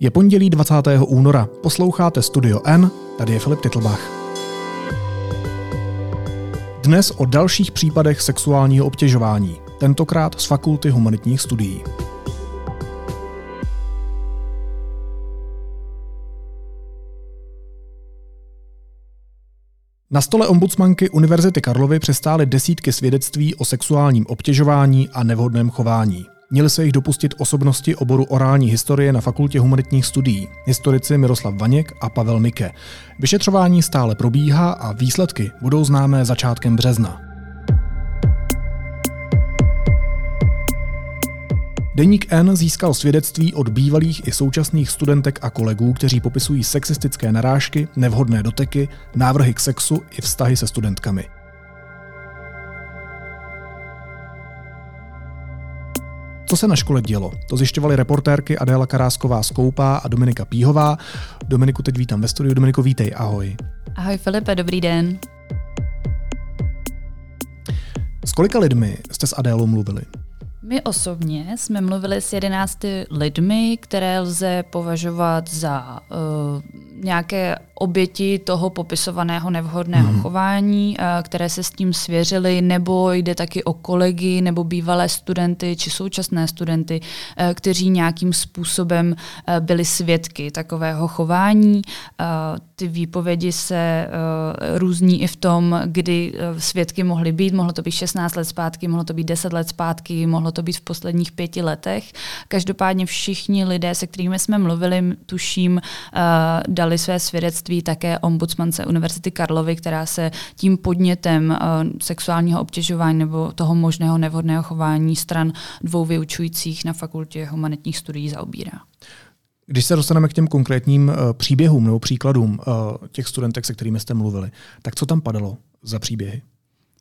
Je pondělí 20. února. Posloucháte Studio N, tady je Filip Titlbach. Dnes o dalších případech sexuálního obtěžování, tentokrát z Fakulty humanitních studií. Na stole ombudsmanky Univerzity Karlovy přestály desítky svědectví o sexuálním obtěžování a nevhodném chování. Měli se jich dopustit osobnosti oboru orální historie na Fakultě humanitních studií, historici Miroslav Vaněk a Pavel Mike. Vyšetřování stále probíhá a výsledky budou známé začátkem března. Deník N získal svědectví od bývalých i současných studentek a kolegů, kteří popisují sexistické narážky, nevhodné doteky, návrhy k sexu i vztahy se studentkami. Co se na škole dělo? To zjišťovaly reportérky Adéla Karásková Skoupá a Dominika Píhová. Dominiku, teď vítám ve studiu. Dominiko, vítej, ahoj. Ahoj Filipe, dobrý den. S kolika lidmi jste s Adélou mluvili? My osobně jsme mluvili s jedenácti lidmi, které lze považovat za uh, nějaké oběti toho popisovaného nevhodného hmm. chování, uh, které se s tím svěřily, nebo jde taky o kolegy nebo bývalé studenty či současné studenty, uh, kteří nějakým způsobem uh, byli svědky takového chování. Ty výpovědi se různí i v tom, kdy svědky mohly být. Mohlo to být 16 let zpátky, mohlo to být 10 let zpátky, mohlo to být v posledních pěti letech. Každopádně všichni lidé, se kterými jsme mluvili, tuším, uh, dali své svědectví také ombudsmance Univerzity Karlovy, která se tím podnětem uh, sexuálního obtěžování nebo toho možného nevhodného chování stran dvou vyučujících na fakultě humanitních studií zaobírá. Když se dostaneme k těm konkrétním uh, příběhům nebo příkladům uh, těch studentek, se kterými jste mluvili, tak co tam padalo za příběhy?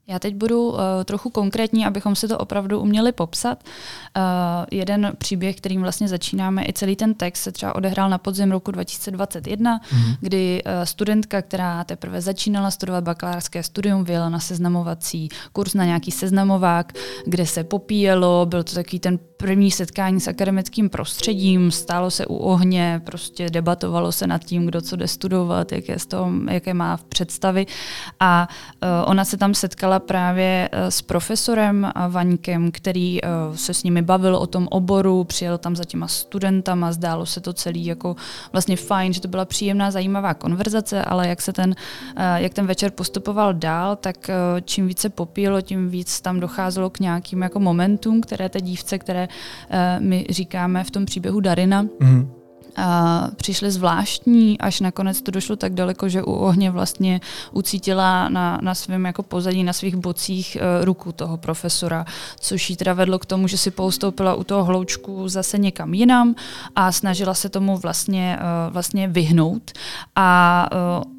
Já teď budu uh, trochu konkrétní, abychom si to opravdu uměli popsat. Uh, jeden příběh, kterým vlastně začínáme, i celý ten text se třeba odehrál na podzim roku 2021, mm-hmm. kdy uh, studentka, která teprve začínala studovat bakalářské studium, vyjela na seznamovací kurz na nějaký seznamovák, kde se popíjelo, byl to takový ten první setkání s akademickým prostředím, stálo se u ohně, prostě debatovalo se nad tím, kdo co jde studovat, jaké, z toho, jaké má v představy. A uh, ona se tam setkala právě uh, s profesorem Vaňkem, který uh, se s nimi bavil o tom oboru, přijel tam za těma studentama, zdálo se to celý jako vlastně fajn, že to byla příjemná, zajímavá konverzace, ale jak se ten, jak ten večer postupoval dál, tak čím více popílo, tím víc tam docházelo k nějakým jako momentům, které té dívce, které Eh, my říkáme v tom příběhu Darina, mm-hmm. Přišly zvláštní, až nakonec to došlo tak daleko, že u ohně vlastně ucítila na, na svém jako pozadí, na svých bocích uh, ruku toho profesora, což jí teda vedlo k tomu, že si poustoupila u toho hloučku zase někam jinam a snažila se tomu vlastně, uh, vlastně vyhnout. A uh,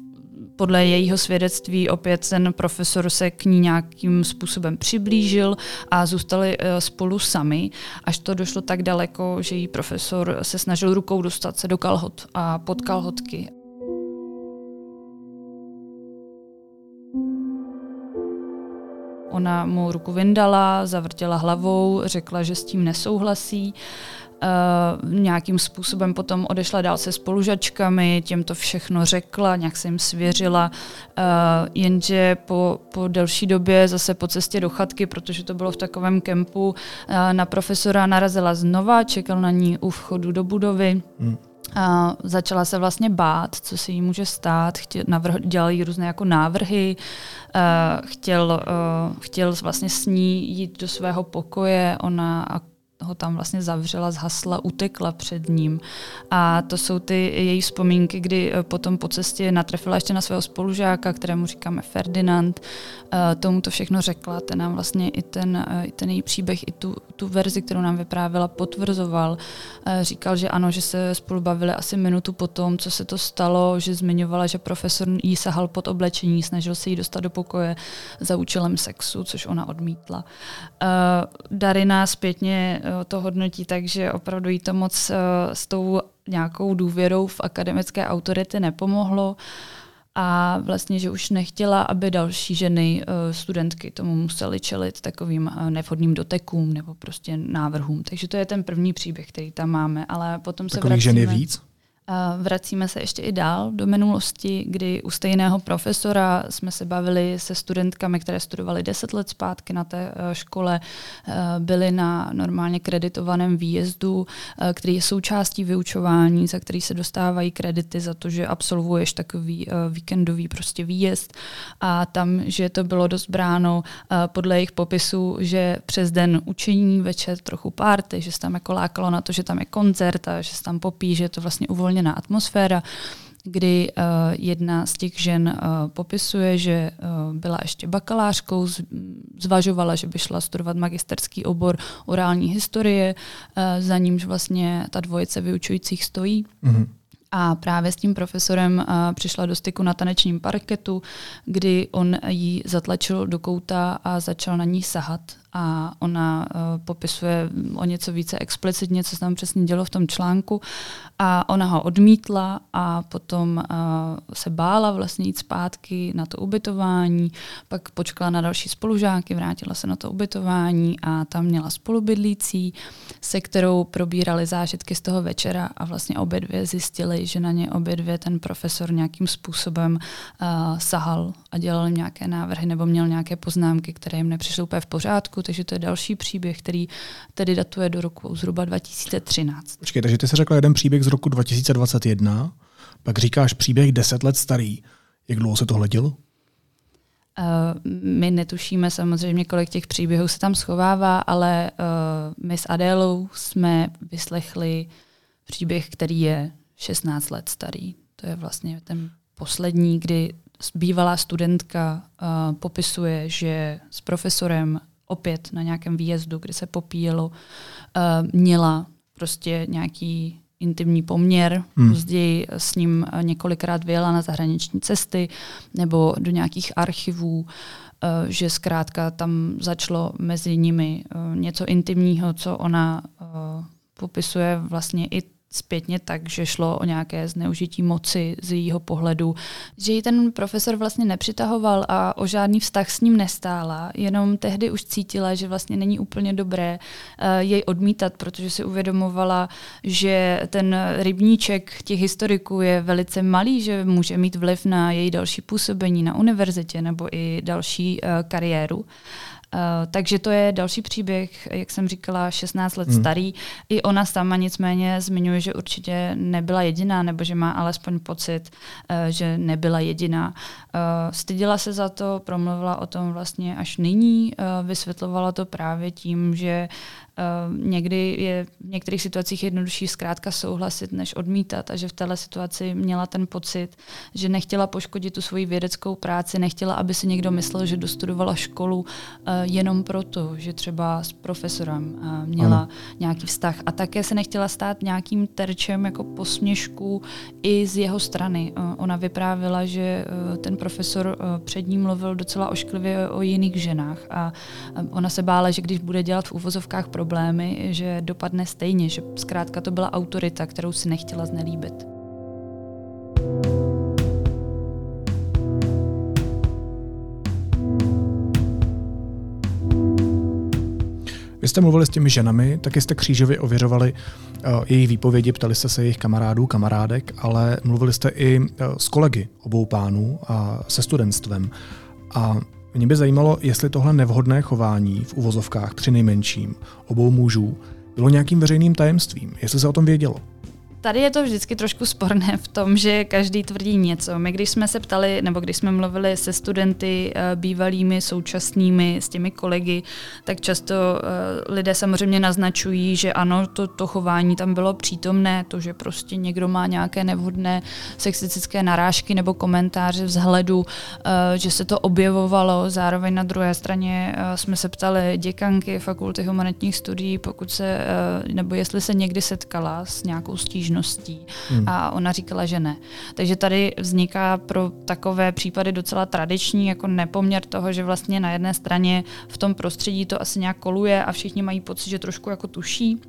podle jejího svědectví opět ten profesor se k ní nějakým způsobem přiblížil a zůstali eh, spolu sami, až to došlo tak daleko, že jí profesor se snažil rukou dostat se do kalhot a pod kalhotky. Ona mu ruku vyndala, zavrtěla hlavou, řekla, že s tím nesouhlasí Uh, nějakým způsobem potom odešla dál se spolužačkami, těm to všechno řekla, nějak se jim svěřila, uh, jenže po, po delší době zase po cestě do chatky, protože to bylo v takovém kempu, uh, na profesora narazila znova, čekal na ní u vchodu do budovy. Hmm. Uh, začala se vlastně bát, co se jí může stát, chtěl, dělal jí různé jako návrhy, uh, chtěl, uh, chtěl vlastně s ní jít do svého pokoje, ona ho tam vlastně zavřela, zhasla, utekla před ním. A to jsou ty její vzpomínky, kdy eh, potom po cestě natrefila ještě na svého spolužáka, kterému říkáme Ferdinand. Eh, tomu to všechno řekla, ten nám vlastně i ten, eh, i ten její příběh, i tu, tu verzi, kterou nám vyprávěla, potvrzoval. Říkal, že ano, že se spolu bavili asi minutu potom, co se to stalo, že zmiňovala, že profesor jí sahal pod oblečení, snažil se jí dostat do pokoje za účelem sexu, což ona odmítla. Darina zpětně to hodnotí tak, že opravdu jí to moc eh, s tou nějakou důvěrou v akademické autority nepomohlo a vlastně, že už nechtěla, aby další ženy, eh, studentky tomu musely čelit takovým eh, nevhodným dotekům nebo prostě návrhům. Takže to je ten první příběh, který tam máme, ale potom Takových se vracíme... žen je víc? Vracíme se ještě i dál do minulosti, kdy u stejného profesora jsme se bavili se studentkami, které studovaly deset let zpátky na té eh, škole, eh, byly na normálně kreditovaném výjezdu, eh, který je součástí vyučování, za který se dostávají kredity za to, že absolvuješ takový víkendový prostě výjezd. A tam, že to bylo dost bráno podle jejich popisu, že přes den učení, večer trochu párty, že se tam jako lákalo na to, že tam je koncert a že se tam popí, že je to vlastně uvolněné uvolněná atmosféra, kdy uh, jedna z těch žen uh, popisuje, že uh, byla ještě bakalářkou, zvažovala, že by šla studovat magisterský obor orální historie, uh, za nímž vlastně ta dvojice vyučujících stojí. Mm-hmm. A právě s tím profesorem uh, přišla do styku na tanečním parketu, kdy on ji zatlačil do kouta a začal na ní sahat a ona uh, popisuje o něco více explicitně, co se tam přesně dělo v tom článku. A ona ho odmítla a potom uh, se bála vlastně jít zpátky na to ubytování, pak počkala na další spolužáky, vrátila se na to ubytování a tam měla spolubydlící, se kterou probírali zážitky z toho večera a vlastně obě dvě zjistili, že na ně obě dvě ten profesor nějakým způsobem uh, sahal a dělal nějaké návrhy nebo měl nějaké poznámky, které jim nepřišly úplně v pořádku, takže to je další příběh, který tedy datuje do roku zhruba 2013. Počkej, takže ty jsi řekla jeden příběh z roku 2021, pak říkáš příběh 10 let starý. Jak dlouho se to hledělo? Uh, my netušíme samozřejmě, kolik těch příběhů se tam schovává, ale uh, my s Adélou jsme vyslechli příběh, který je 16 let starý. To je vlastně ten poslední, kdy bývalá studentka uh, popisuje, že s profesorem opět na nějakém výjezdu, kde se popíjelo, uh, měla prostě nějaký intimní poměr. Hmm. Později s ním několikrát vyjela na zahraniční cesty nebo do nějakých archivů, uh, že zkrátka tam začalo mezi nimi uh, něco intimního, co ona uh, popisuje vlastně i zpětně tak, že šlo o nějaké zneužití moci z jejího pohledu, že ji ten profesor vlastně nepřitahoval a o žádný vztah s ním nestála, jenom tehdy už cítila, že vlastně není úplně dobré uh, jej odmítat, protože si uvědomovala, že ten rybníček těch historiků je velice malý, že může mít vliv na její další působení na univerzitě nebo i další uh, kariéru. Uh, takže to je další příběh, jak jsem říkala, 16 let hmm. starý. I ona sama nicméně zmiňuje, že určitě nebyla jediná, nebo že má alespoň pocit, uh, že nebyla jediná. Uh, styděla se za to, promluvila o tom vlastně až nyní, vysvětlovala to právě tím, že někdy je v některých situacích jednodušší zkrátka souhlasit, než odmítat a že v této situaci měla ten pocit, že nechtěla poškodit tu svoji vědeckou práci, nechtěla, aby si někdo myslel, že dostudovala školu uh, jenom proto, že třeba s profesorem uh, měla ano. nějaký vztah a také se nechtěla stát nějakým terčem jako posměšku i z jeho strany. Uh, ona vyprávila, že ten profesor před ním mluvil docela ošklivě o jiných ženách a ona se bála, že když bude dělat v úvozovkách pro problémy, že dopadne stejně, že zkrátka to byla autorita, kterou si nechtěla znelíbit. Vy jste mluvili s těmi ženami, taky jste křížově ověřovali uh, jejich výpovědi, ptali jste se jejich kamarádů, kamarádek, ale mluvili jste i uh, s kolegy obou pánů a se studentstvem. A mě by zajímalo, jestli tohle nevhodné chování v uvozovkách při nejmenším obou mužů bylo nějakým veřejným tajemstvím, jestli se o tom vědělo. Tady je to vždycky trošku sporné v tom, že každý tvrdí něco. My, když jsme se ptali, nebo když jsme mluvili se studenty eh, bývalými, současnými, s těmi kolegy, tak často eh, lidé samozřejmě naznačují, že ano, to, to chování tam bylo přítomné, to, že prostě někdo má nějaké nevhodné sexistické narážky nebo komentáře vzhledu, eh, že se to objevovalo. Zároveň na druhé straně jsme se ptali děkanky fakulty humanitních studií, pokud se, nebo jestli se někdy setkala s nějakou stížností možností. Hmm. A ona říkala, že ne. Takže tady vzniká pro takové případy docela tradiční jako nepoměr toho, že vlastně na jedné straně v tom prostředí to asi nějak koluje a všichni mají pocit, že trošku jako tuší,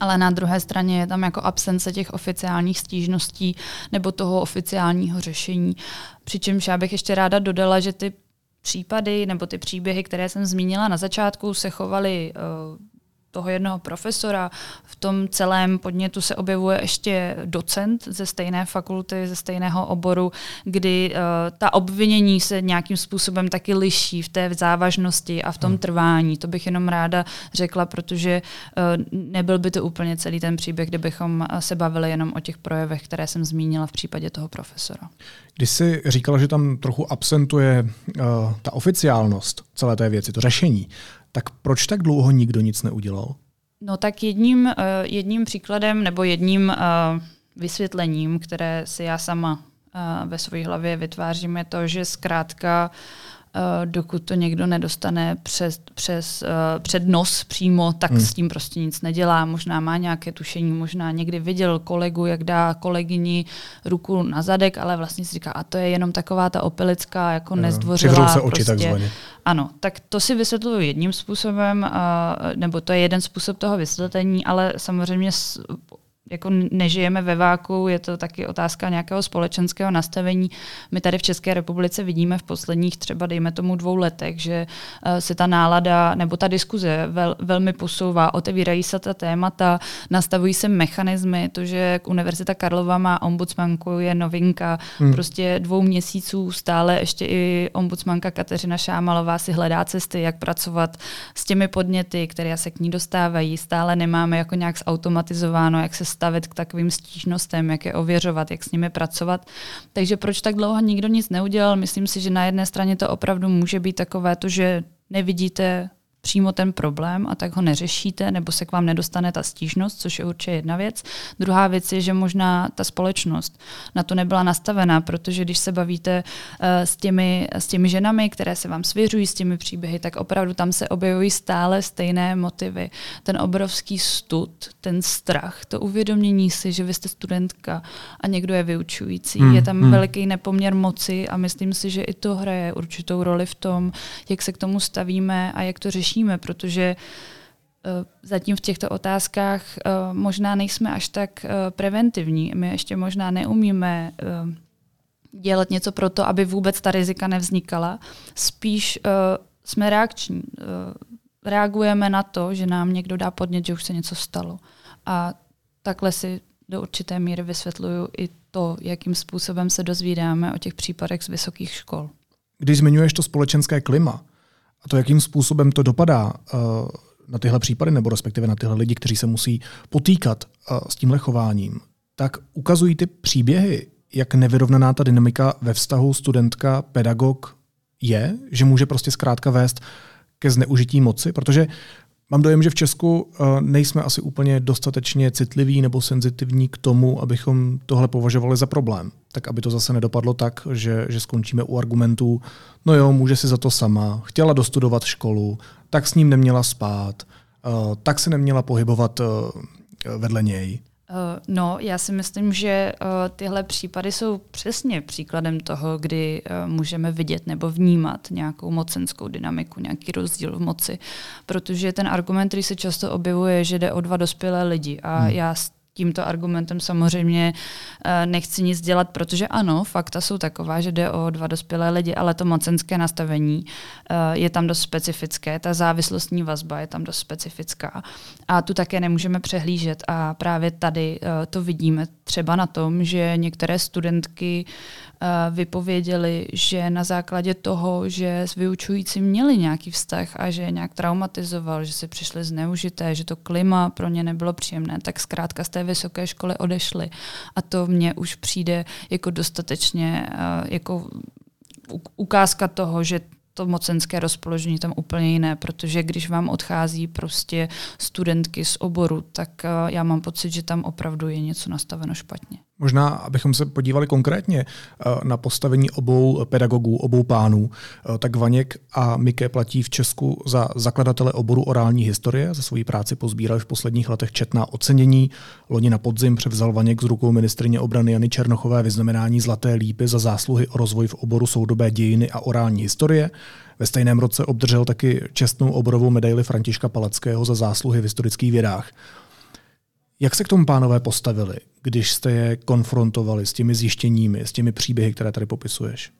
ale na druhé straně je tam jako absence těch oficiálních stížností nebo toho oficiálního řešení. Přičemž já bych ještě ráda dodala, že ty případy nebo ty příběhy, které jsem zmínila na začátku, se chovaly uh, toho jednoho profesora. V tom celém podnětu se objevuje ještě docent ze stejné fakulty, ze stejného oboru, kdy uh, ta obvinění se nějakým způsobem taky liší v té závažnosti a v tom hmm. trvání. To bych jenom ráda řekla, protože uh, nebyl by to úplně celý ten příběh, kdybychom se bavili jenom o těch projevech, které jsem zmínila v případě toho profesora. Když jsi říkala, že tam trochu absentuje uh, ta oficiálnost celé té věci, to řešení, tak proč tak dlouho nikdo nic neudělal? No tak jedním, uh, jedním příkladem nebo jedním uh, vysvětlením, které si já sama uh, ve své hlavě vytvářím, je to, že zkrátka Eh, dokud to někdo nedostane přes, přes, uh, před nos přímo, tak hmm. s tím prostě nic nedělá. Možná má nějaké tušení, možná někdy viděl kolegu, jak dá kolegyni ruku na zadek, ale vlastně si říká, a to je jenom taková ta opilická, jako jo. nezdvořilá. se oči prostě. takzvaně. Ano, tak to si vysvětluju jedním způsobem, uh, nebo to je jeden způsob toho vysvětlení, ale samozřejmě jako nežijeme ve váku, je to taky otázka nějakého společenského nastavení. My tady v České republice vidíme v posledních třeba, dejme tomu, dvou letech, že eh, se ta nálada nebo ta diskuze vel, velmi posouvá, otevírají se ta témata, nastavují se mechanismy, to, že Univerzita Karlova má ombudsmanku, je novinka, hmm. prostě dvou měsíců stále ještě i ombudsmanka Kateřina Šámalová si hledá cesty, jak pracovat s těmi podněty, které se k ní dostávají. Stále nemáme jako nějak zautomatizováno, jak se stavit k takovým stížnostem, jak je ověřovat, jak s nimi pracovat. Takže proč tak dlouho nikdo nic neudělal? Myslím si, že na jedné straně to opravdu může být takové to, že nevidíte přímo ten problém a tak ho neřešíte, nebo se k vám nedostane ta stížnost, což je určitě jedna věc. Druhá věc je, že možná ta společnost na to nebyla nastavená, protože když se bavíte uh, s, těmi, s těmi ženami, které se vám svěřují s těmi příběhy, tak opravdu tam se objevují stále stejné motivy. Ten obrovský stud, ten strach, to uvědomění si, že vy jste studentka a někdo je vyučující. Hmm, je tam hmm. veliký nepoměr moci a myslím si, že i to hraje určitou roli v tom, jak se k tomu stavíme a jak to řešíme řešíme, protože eh, zatím v těchto otázkách eh, možná nejsme až tak eh, preventivní. My ještě možná neumíme dělat něco pro to, aby vůbec ta rizika nevznikala. Spíš jsme reakční. Reagujeme na to, že nám někdo dá podnět, že už se něco stalo. A takhle si do určité míry vysvětluju i to, jakým způsobem se dozvídáme o těch případech z vysokých škol. Když zmiňuješ to společenské klima, a to, jakým způsobem to dopadá uh, na tyhle případy, nebo respektive na tyhle lidi, kteří se musí potýkat uh, s tímhle chováním, tak ukazují ty příběhy, jak nevyrovnaná ta dynamika ve vztahu studentka-pedagog je, že může prostě zkrátka vést ke zneužití moci, protože Mám dojem, že v Česku eh, nejsme asi úplně dostatečně citliví nebo senzitivní k tomu, abychom tohle považovali za problém. Tak aby to zase nedopadlo tak, že, že skončíme u argumentů, no jo, může si za to sama, chtěla dostudovat školu, tak s ním neměla spát, eh, tak se neměla pohybovat eh, vedle něj. Uh, no, já si myslím, že uh, tyhle případy jsou přesně příkladem toho, kdy uh, můžeme vidět nebo vnímat nějakou mocenskou dynamiku, nějaký rozdíl v moci. Protože ten argument, který se často objevuje, že jde o dva dospělé lidi. A hmm. já tímto argumentem samozřejmě eh, nechci nic dělat, protože ano, fakta jsou taková, že jde o dva dospělé lidi, ale to mocenské nastavení eh, je tam dost specifické, ta závislostní vazba je tam dost specifická a tu také nemůžeme přehlížet a právě tady eh, to vidíme třeba na tom, že některé studentky vypověděli, že na základě toho, že s vyučujícím měli nějaký vztah a že je nějak traumatizoval, že se přišli zneužité, že to klima pro ně nebylo příjemné, tak zkrátka z té vysoké školy odešli. A to mně už přijde jako dostatečně jako ukázka toho, že to mocenské rozpoložení tam úplně jiné, protože když vám odchází prostě studentky z oboru, tak já mám pocit, že tam opravdu je něco nastaveno špatně. Možná, abychom se podívali konkrétně eh, na postavení obou pedagogů, obou pánů, eh, tak Vaněk a Mike platí v Česku za zakladatele oboru orální historie. Za svoji práci pozbírali v posledních letech četná ocenění. Loni na podzim převzal Vaněk z rukou ministrině obrany Jany Černochové vyznamenání Zlaté lípy za zásluhy o rozvoj v oboru soudobé dějiny a orální historie. Ve stejném roce obdržel taky čestnou oborovou medaili Františka Palackého za zásluhy v historických vědách. Jak se k tomu pánové postavili, když jste je konfrontovali s těmi zjištěními, s těmi příběhy, které tady popisuješ?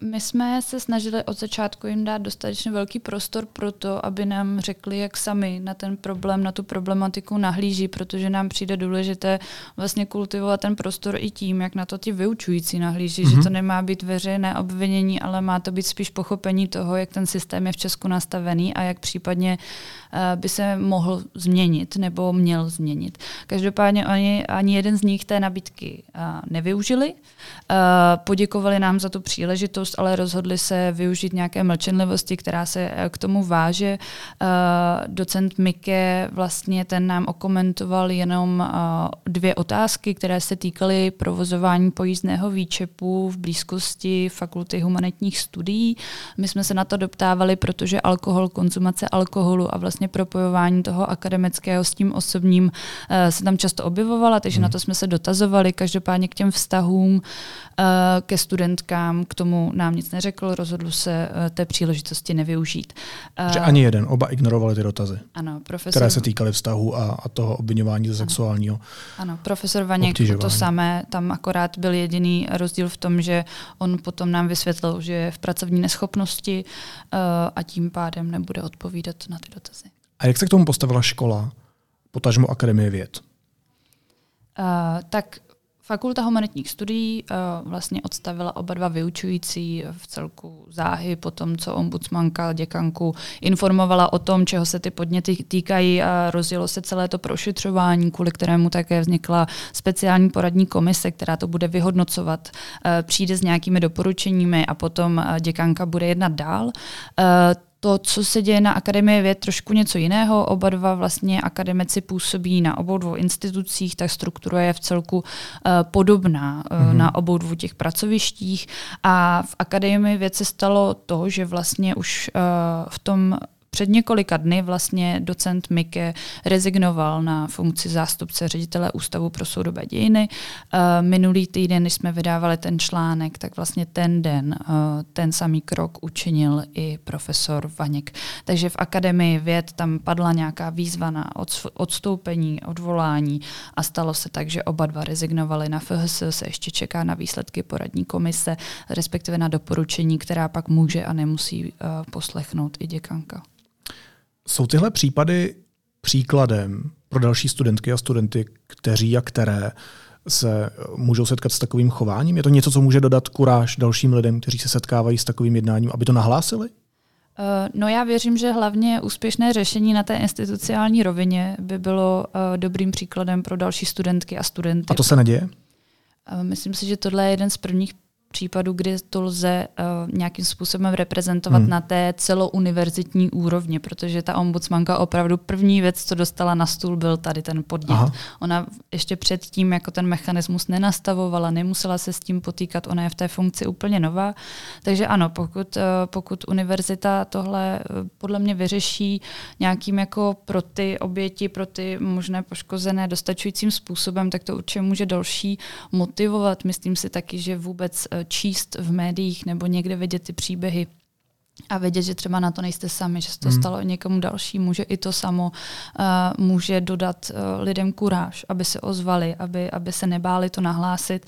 My jsme se snažili od začátku jim dát dostatečně velký prostor pro to, aby nám řekli, jak sami na ten problém, na tu problematiku nahlíží, protože nám přijde důležité vlastně kultivovat ten prostor i tím, jak na to ti vyučující nahlíží, mm-hmm. že mhm. to nemá být veřejné obvinění, ale má to být spíš pochopení toho, jak ten systém je v Česku nastavený a jak případně by se mohl změnit nebo měl změnit. Každopádně oni, ani jeden z nich té nabídky nevyužili. Poděkovali nám za tu příležitost příležitost, ale rozhodli se využít nějaké mlčenlivosti, která se eh, k tomu váže. Uh, docent Mike vlastně ten nám okomentoval jenom uh, dvě otázky, které se týkaly provozování pojízdného výčepu v blízkosti fakulty humanitních studií. My jsme se na to doptávali, protože alkohol, konzumace alkoholu a vlastně propojování toho akademického s tím osobním se tam často objevovala, takže hmm. na to jsme se dotazovali. Každopádně k těm vztahům ke studentkám, k tomu nám nic neřekl, rozhodl se eh, té příležitosti nevyužít. Že ani jeden, oba ignorovali ty dotazy, ano, profesor, které se týkaly vztahu a, a toho obvinování ze sexuálního Ano, profesor Vaněk to samé, tam akorát byl jediný rozdíl v tom, že on potom nám vysvětlil, že je v pracovní neschopnosti uh, a tím pádem nebude odpovídat na ty dotazy. A jak se k tomu postavila škola, potažmo Akademie věd? Uh, tak Fakulta humanitních studií uh, vlastně odstavila oba dva vyučující v celku záhy po tom, co ombudsmanka děkanku informovala o tom, čeho se ty podněty týkají a rozjelo se celé to prošetřování, kvůli kterému také vznikla speciální poradní komise, která to bude vyhodnocovat, uh, přijde s nějakými doporučeními a potom děkanka bude jednat dál. To, co se děje na Akademii věd, trošku něco jiného. Oba dva vlastně akademici působí na obou dvou institucích, tak struktura je v celku uh, podobná uh, mm-hmm. na obou dvou těch pracovištích. A v Akademii věd se stalo to, že vlastně už uh, v tom před několika dny vlastně docent Mike rezignoval na funkci zástupce ředitele Ústavu pro soudobé dějiny. Eh, minulý týden, když jsme vydávali ten článek, tak vlastně ten den eh, ten samý krok učinil i profesor Vaněk. Takže v Akademii věd tam padla nějaká výzva na odstoupení, odvolání a stalo se tak, že oba dva rezignovali. Na FHS se ještě čeká na výsledky poradní komise, respektive na doporučení, která pak může a nemusí uh, poslechnout i děkanka. Jsou tyhle případy příkladem pro další studentky a studenty, kteří a které se můžou setkat s takovým chováním? Je to něco, co může dodat kuráž dalším lidem, kteří se setkávají s takovým jednáním, aby to nahlásili? Eh, no já věřím, že hlavně úspěšné řešení na té institucionální rovině by bylo uh, dobrým příkladem pro další studentky a studenty. A to se neděje? Myslím si, že tohle je jeden z prvních případů, kdy to lze uh, nějakým způsobem reprezentovat hmm. na té celouniverzitní úrovni, protože ta ombudsmanka opravdu první věc, co dostala na stůl, byl tady ten podnět. Aha. Ona ještě předtím jako ten mechanismus nenastavovala, nemusela se s tím potýkat, ona je v té funkci úplně nová. Takže ano, pokud, uh, pokud univerzita tohle uh, podle mě vyřeší nějakým jako pro ty oběti, pro ty možné poškozené dostačujícím způsobem, tak to určitě může další motivovat. Myslím si taky, že vůbec číst v médiích nebo někde vidět ty příběhy a vědět, že třeba na to nejste sami, že se to hmm. stalo někomu dalšímu, že i to samo uh, může dodat uh, lidem kuráž, aby se ozvali, aby, aby se nebáli to nahlásit.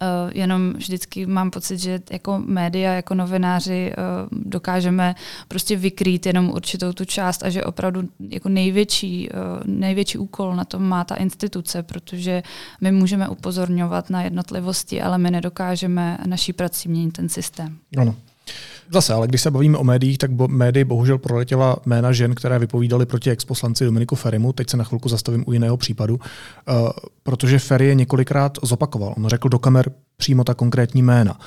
Uh, jenom vždycky mám pocit, že jako média, jako novináři uh, dokážeme prostě vykrýt jenom určitou tu část a že opravdu jako největší, uh, největší úkol na tom má ta instituce, protože my můžeme upozorňovat na jednotlivosti, ale my nedokážeme naší prací měnit ten systém. Ano. Zase, ale když se bavíme o médiích, tak bo, médii bohužel proletěla jména žen, které vypovídaly proti exposlanci Dominiku Ferimu. Teď se na chvilku zastavím u jiného případu, uh, protože Ferry je několikrát zopakoval. On řekl do kamer přímo ta konkrétní jména.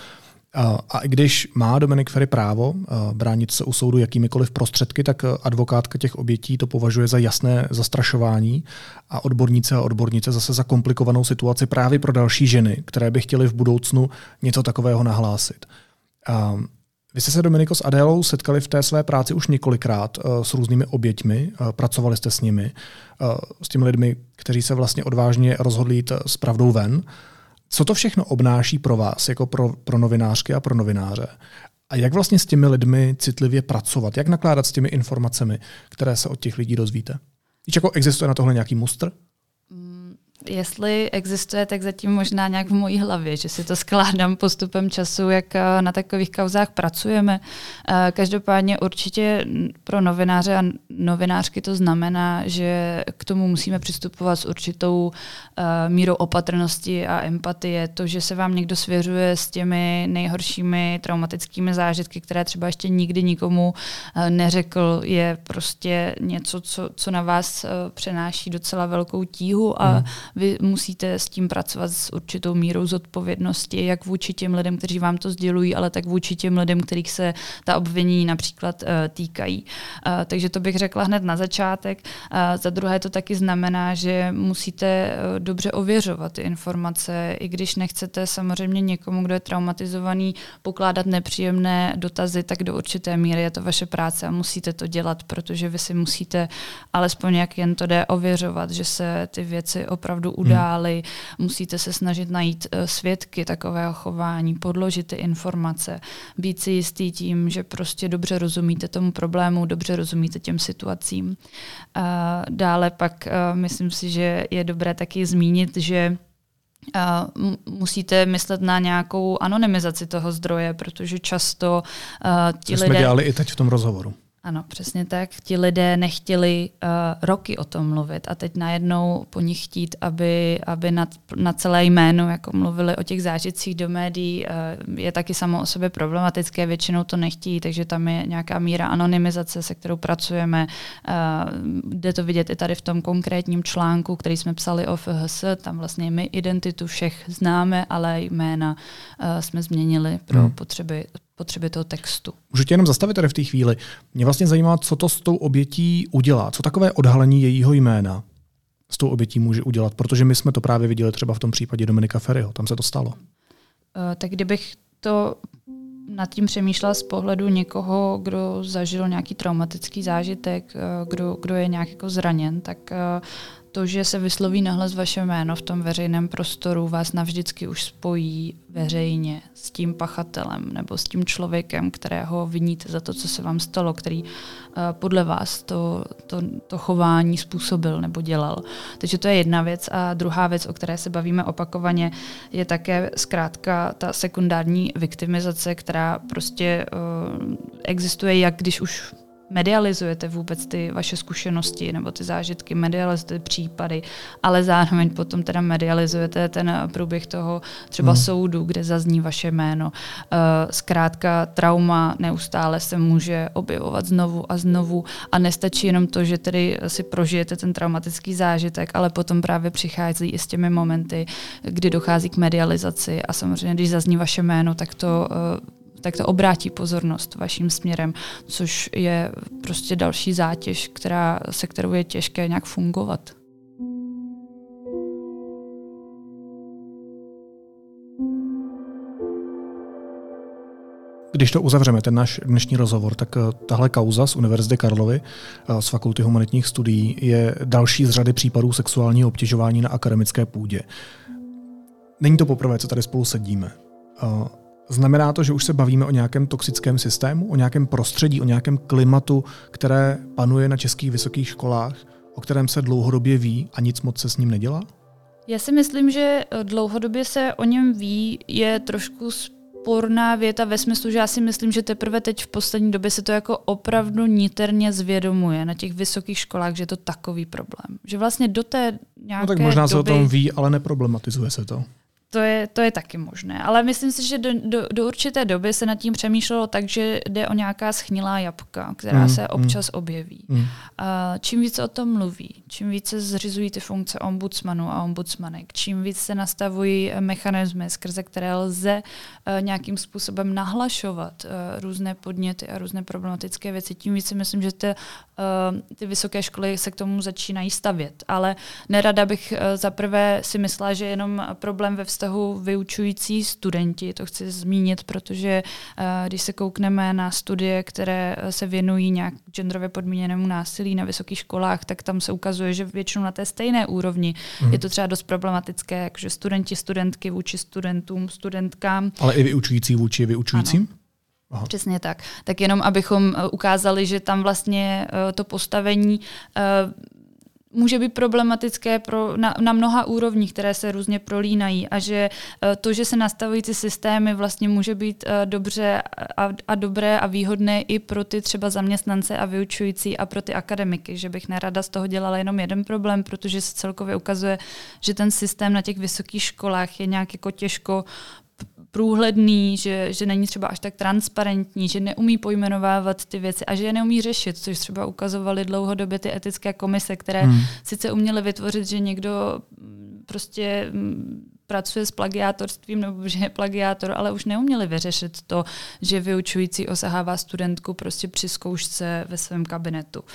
Uh, a i když má Dominik Ferry právo uh, bránit se u soudu jakýmikoliv prostředky, tak advokátka těch obětí to považuje za jasné zastrašování a odborníci a odbornice zase za komplikovanou situaci právě pro další ženy, které by chtěly v budoucnu něco takového nahlásit. Vy jste se, Dominiko, s Adélou setkali v té své práci už několikrát uh, s různými oběťmi, uh, pracovali jste s nimi, uh, s těmi lidmi, kteří se vlastně odvážně rozhodli jít s pravdou ven. Co to všechno obnáší pro vás, jako pro, pro novinářky a pro novináře? A jak vlastně s těmi lidmi citlivě pracovat? Jak nakládat s těmi informacemi, které se od těch lidí dozvíte? Víš, jako existuje na tohle nějaký mustr? Mm, jestli existuje, tak zatím možná nějak v mojí hlavě, že si to skládám postupem času, jak eh, na takových kauzách pracujeme. Eh, každopádně určitě pro novináře a novinářky to znamená, že k tomu musíme přistupovat s určitou eh, mírou opatrnosti a empatie. To, že se vám někdo svěřuje s těmi nejhoršími traumatickými zážitky, které třeba ještě nikdy nikomu neřekl, je prostě něco, co, co na vás přenáší docela velkou tíhu a hmm vy musíte s tím pracovat s určitou mírou zodpovědnosti, jak vůči těm lidem, kteří vám to sdělují, ale tak vůči těm lidem, kterých se ta obvinění například uh, týkají. Uh, takže to bych řekla hned na začátek. Uh, za druhé to taky znamená, že musíte uh, dobře ověřovat ty informace, i když nechcete samozřejmě někomu, kdo je traumatizovaný, pokládat nepříjemné dotazy, tak do určité míry je to vaše práce a musíte to dělat, protože vy si musíte alespoň jak jen to jde ověřovat, že se ty věci opravdu opravdu udály. Hmm. Musíte se snažit najít uh, svědky takového chování, podložit ty informace, být si jistý tím, že prostě dobře rozumíte tomu problému, dobře rozumíte těm situacím. Uh, dále pak uh, myslím si, že je dobré taky zmínit, že Uh, musíte myslet na nějakou anonymizaci toho zdroje, protože často uh, ti My lidé... jsme dělali i teď v tom rozhovoru. Ano, přesně tak. Ti lidé nechtěli uh, roky o tom mluvit a teď najednou po nich chtít, aby, aby na, na celé jméno jako mluvili o těch zážitcích do médií, uh, je taky samo o sobě problematické, většinou to nechtějí, takže tam je nějaká míra anonymizace, se kterou pracujeme. Uh, jde to vidět i tady v tom konkrétním článku, který jsme psali o FHS, tam vlastně my identitu všech známe, ale jména uh, jsme změnili pro hmm. potřeby potřeby toho textu. Můžu tě jenom zastavit tady v té chvíli. Mě vlastně zajímá, co to s tou obětí udělá. Co takové odhalení jejího jména s tou obětí může udělat? Protože my jsme to právě viděli třeba v tom případě Dominika Ferryho. Tam se to stalo. Uh, tak kdybych to nad tím přemýšlela z pohledu někoho, kdo zažil nějaký traumatický zážitek, eh, kdo, kdo je nějak jako zraněn, tak uh, to, že se vysloví nahlas vaše jméno v tom veřejném prostoru, vás navždycky už spojí veřejně s tím pachatelem nebo s tím člověkem, kterého viníte za to, co se vám stalo, který uh, podle vás to, to, to chování způsobil nebo dělal. Takže to je jedna věc. A druhá věc, o které se bavíme opakovaně, je také zkrátka ta sekundární viktimizace, která prostě uh, existuje, jak když už medializujete vůbec ty vaše zkušenosti nebo ty zážitky, medializujete případy, ale zároveň potom teda medializujete ten průběh toho třeba hmm. soudu, kde zazní vaše jméno. Eh, zkrátka trauma neustále se může objevovat znovu a znovu a nestačí jenom to, že tedy si prožijete ten traumatický zážitek, ale potom právě přichází i s těmi momenty, kdy dochází k medializaci a samozřejmě, když zazní vaše jméno, tak to eh, tak to obrátí pozornost vaším směrem, což je prostě další zátěž, která, se kterou je těžké nějak fungovat. Když to uzavřeme, ten náš dnešní rozhovor, tak eh, tahle kauza z Univerzity Karlovy eh, z Fakulty humanitních studií je další z řady případů sexuálního obtěžování na akademické půdě. Není to poprvé, co tady spolu sedíme. Znamená to, že už se bavíme o nějakém toxickém systému, o nějakém prostředí, o nějakém klimatu, které panuje na českých vysokých školách, o kterém se dlouhodobě ví a nic moc se s ním nedělá? Já si myslím, že eh, dlouhodobě se o něm ví, je trošku sporná věta ve smyslu, že já si myslím, že teprve teď v poslední době se to jako opravdu niterně zvědomuje na těch vysokých školách, že je to takový problém. Že vlastně do té nějaké No tak možná doby... se o tom ví, ale neproblematizuje se to. To je, to je taky možné. Ale myslím si, že do, do, do určité doby se nad tím přemýšlelo tak, že jde o nějaká schnilá jabka, která mm, se občas mm. objeví. Mm. A čím více o tom mluví, čím více zřizují ty funkce ombudsmanů a ombudsmanek, čím více se nastavují mechanismy, skrze které lze uh, nějakým způsobem nahlašovat uh, různé podněty a různé problematické věci, tím více myslím, že ty, uh, ty vysoké školy se k tomu začínají stavět. Ale nerada bych uh, zaprvé si myslela, že jenom problém ve vztahu vztahu vyučující studenti, to chci zmínit, protože uh, když se koukneme na studie, které eh, se věnují nějak genderově podmíněnému násilí na vysokých školách, tak tam se ukazuje, že většinou na té stejné úrovni mm. je to třeba dost problematické, jakože studenti, studentky vůči studentům, studentkám. Ale i vyučující vůči vyučujícím? Ano. Aha. Přesně tak. Tak jenom abychom eh, ukázali, že tam vlastně to postavení může být problematické pro, na, na mnoha úrovních, které se různě prolínají a že eh, to, že se nastavující systémy vlastně může být eh, dobře a, a dobré a výhodné i pro ty třeba zaměstnance a vyučující a pro ty akademiky, že bych nerada z toho dělala jenom jeden problém, protože se celkově ukazuje, že ten systém na těch vysokých školách je nějak jako těžko průhledný, že, že není třeba až tak transparentní, že neumí pojmenovávat ty věci a že je neumí řešit, což třeba ukazovaly dlouhodobě ty etické komise, které hmm. sice uměly vytvořit, že někdo prostě mm, pracuje s plagiátorstvím nebo že je plagiátor, ale už neuměli vyřešit to, že vyučující osahává studentku prostě při zkoušce ve svém kabinetu. Uh,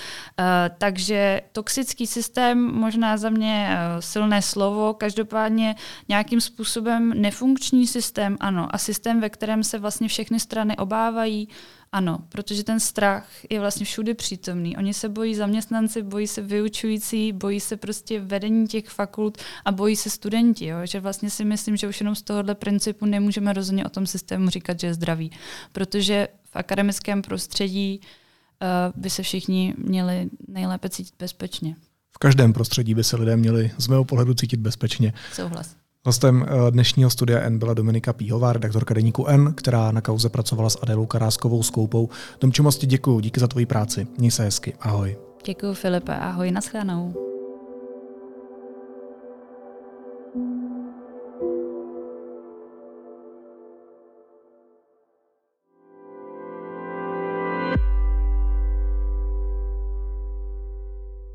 takže toxický systém, možná za mě uh, silné slovo, každopádně nějakým způsobem nefunkční systém, ano, a systém, ve kterém se vlastně všechny strany obávají, ano, protože ten strach je vlastně všude přítomný. Oni se bojí zaměstnanci, bojí se vyučující, bojí se prostě vedení těch fakult a bojí se studenti. Jo? Že vlastně si myslím, že už jenom z tohohle principu nemůžeme rozhodně o tom systému říkat, že je zdravý. Protože v akademickém prostředí uh, by se všichni měli nejlépe cítit bezpečně. V každém prostředí by se lidé měli z mého pohledu cítit bezpečně. Souhlas. Hostem eh, dnešního studia N byla Dominika Píhová, redaktorka deníku N, která na kauze pracovala s Adélou Karáskovou Skoupou. Domču moc ti děkuju, díky za tvoji práci. Měj se hezky, ahoj. Děkuji Filipe, ahoj, naschledanou.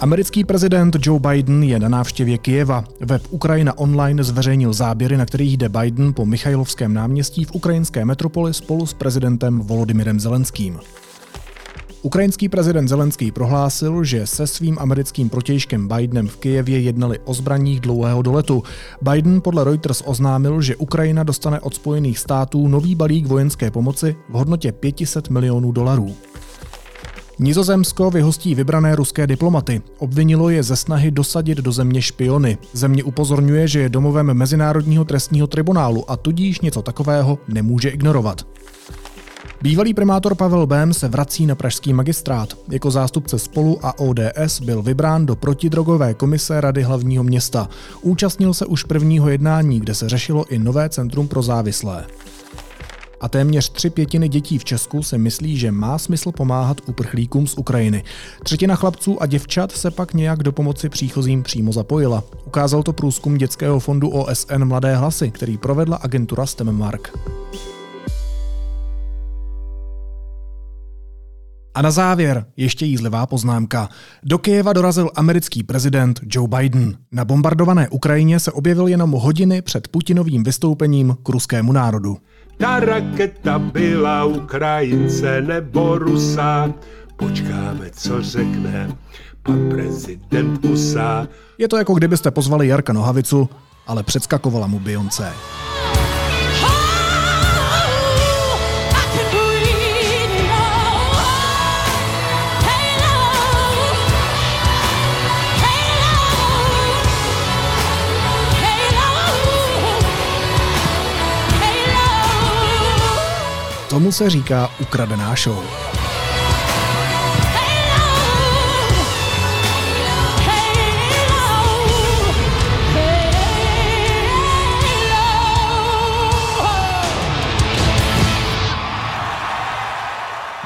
Americký prezident Joe Biden je na návštěvě Kijeva. Web Ukrajina Online zveřejnil záběry, na kterých jde Biden po Michajlovském náměstí v ukrajinské metropoli spolu s prezidentem Volodymyrem Zelenským. Ukrajinský prezident Zelenský prohlásil, že se svým americkým protějškem Bidenem v Kijevě jednali o zbraních dlouhého doletu. Biden podle Reuters oznámil, že Ukrajina dostane od Spojených států nový balík vojenské pomoci v hodnotě 500 milionů dolarů. Nizozemsko vyhostí vybrané ruské diplomaty. Obvinilo je ze snahy dosadit do země špiony. Země upozorňuje, že je domovem Mezinárodního trestního tribunálu a tudíž něco takového nemůže ignorovat. Bývalý primátor Pavel Bém se vrací na pražský magistrát. Jako zástupce spolu a ODS byl vybrán do protidrogové komise Rady hlavního města. Účastnil se už prvního jednání, kde se řešilo i nové centrum pro závislé a téměř tři pětiny dětí v Česku se myslí, že má smysl pomáhat uprchlíkům z Ukrajiny. Třetina chlapců a děvčat se pak nějak do pomoci příchozím přímo zapojila. Ukázal to průzkum Dětského fondu OSN Mladé hlasy, který provedla agentura STEMmark. A na závěr ještě jízlivá poznámka. Do Kyjeva dorazil americký prezident Joe Biden. Na bombardované Ukrajině se objevil jenom hodiny před Putinovým vystoupením k ruskému národu. Ta raketa byla Ukrajince nebo Rusa. Počkáme, co řekne pan prezident USA. Je to jako kdybyste pozvali Jarka Nohavicu, ale předskakovala mu Beyoncé. Se říká ukradená show.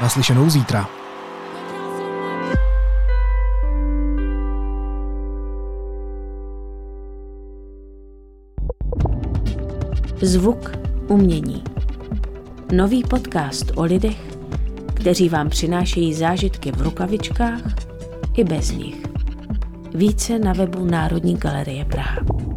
Naslyšenou zítra. Zvuk umění. Nový podcast o lidech, kteří vám přinášejí zážitky v rukavičkách i bez nich. Více na webu Národní galerie Praha.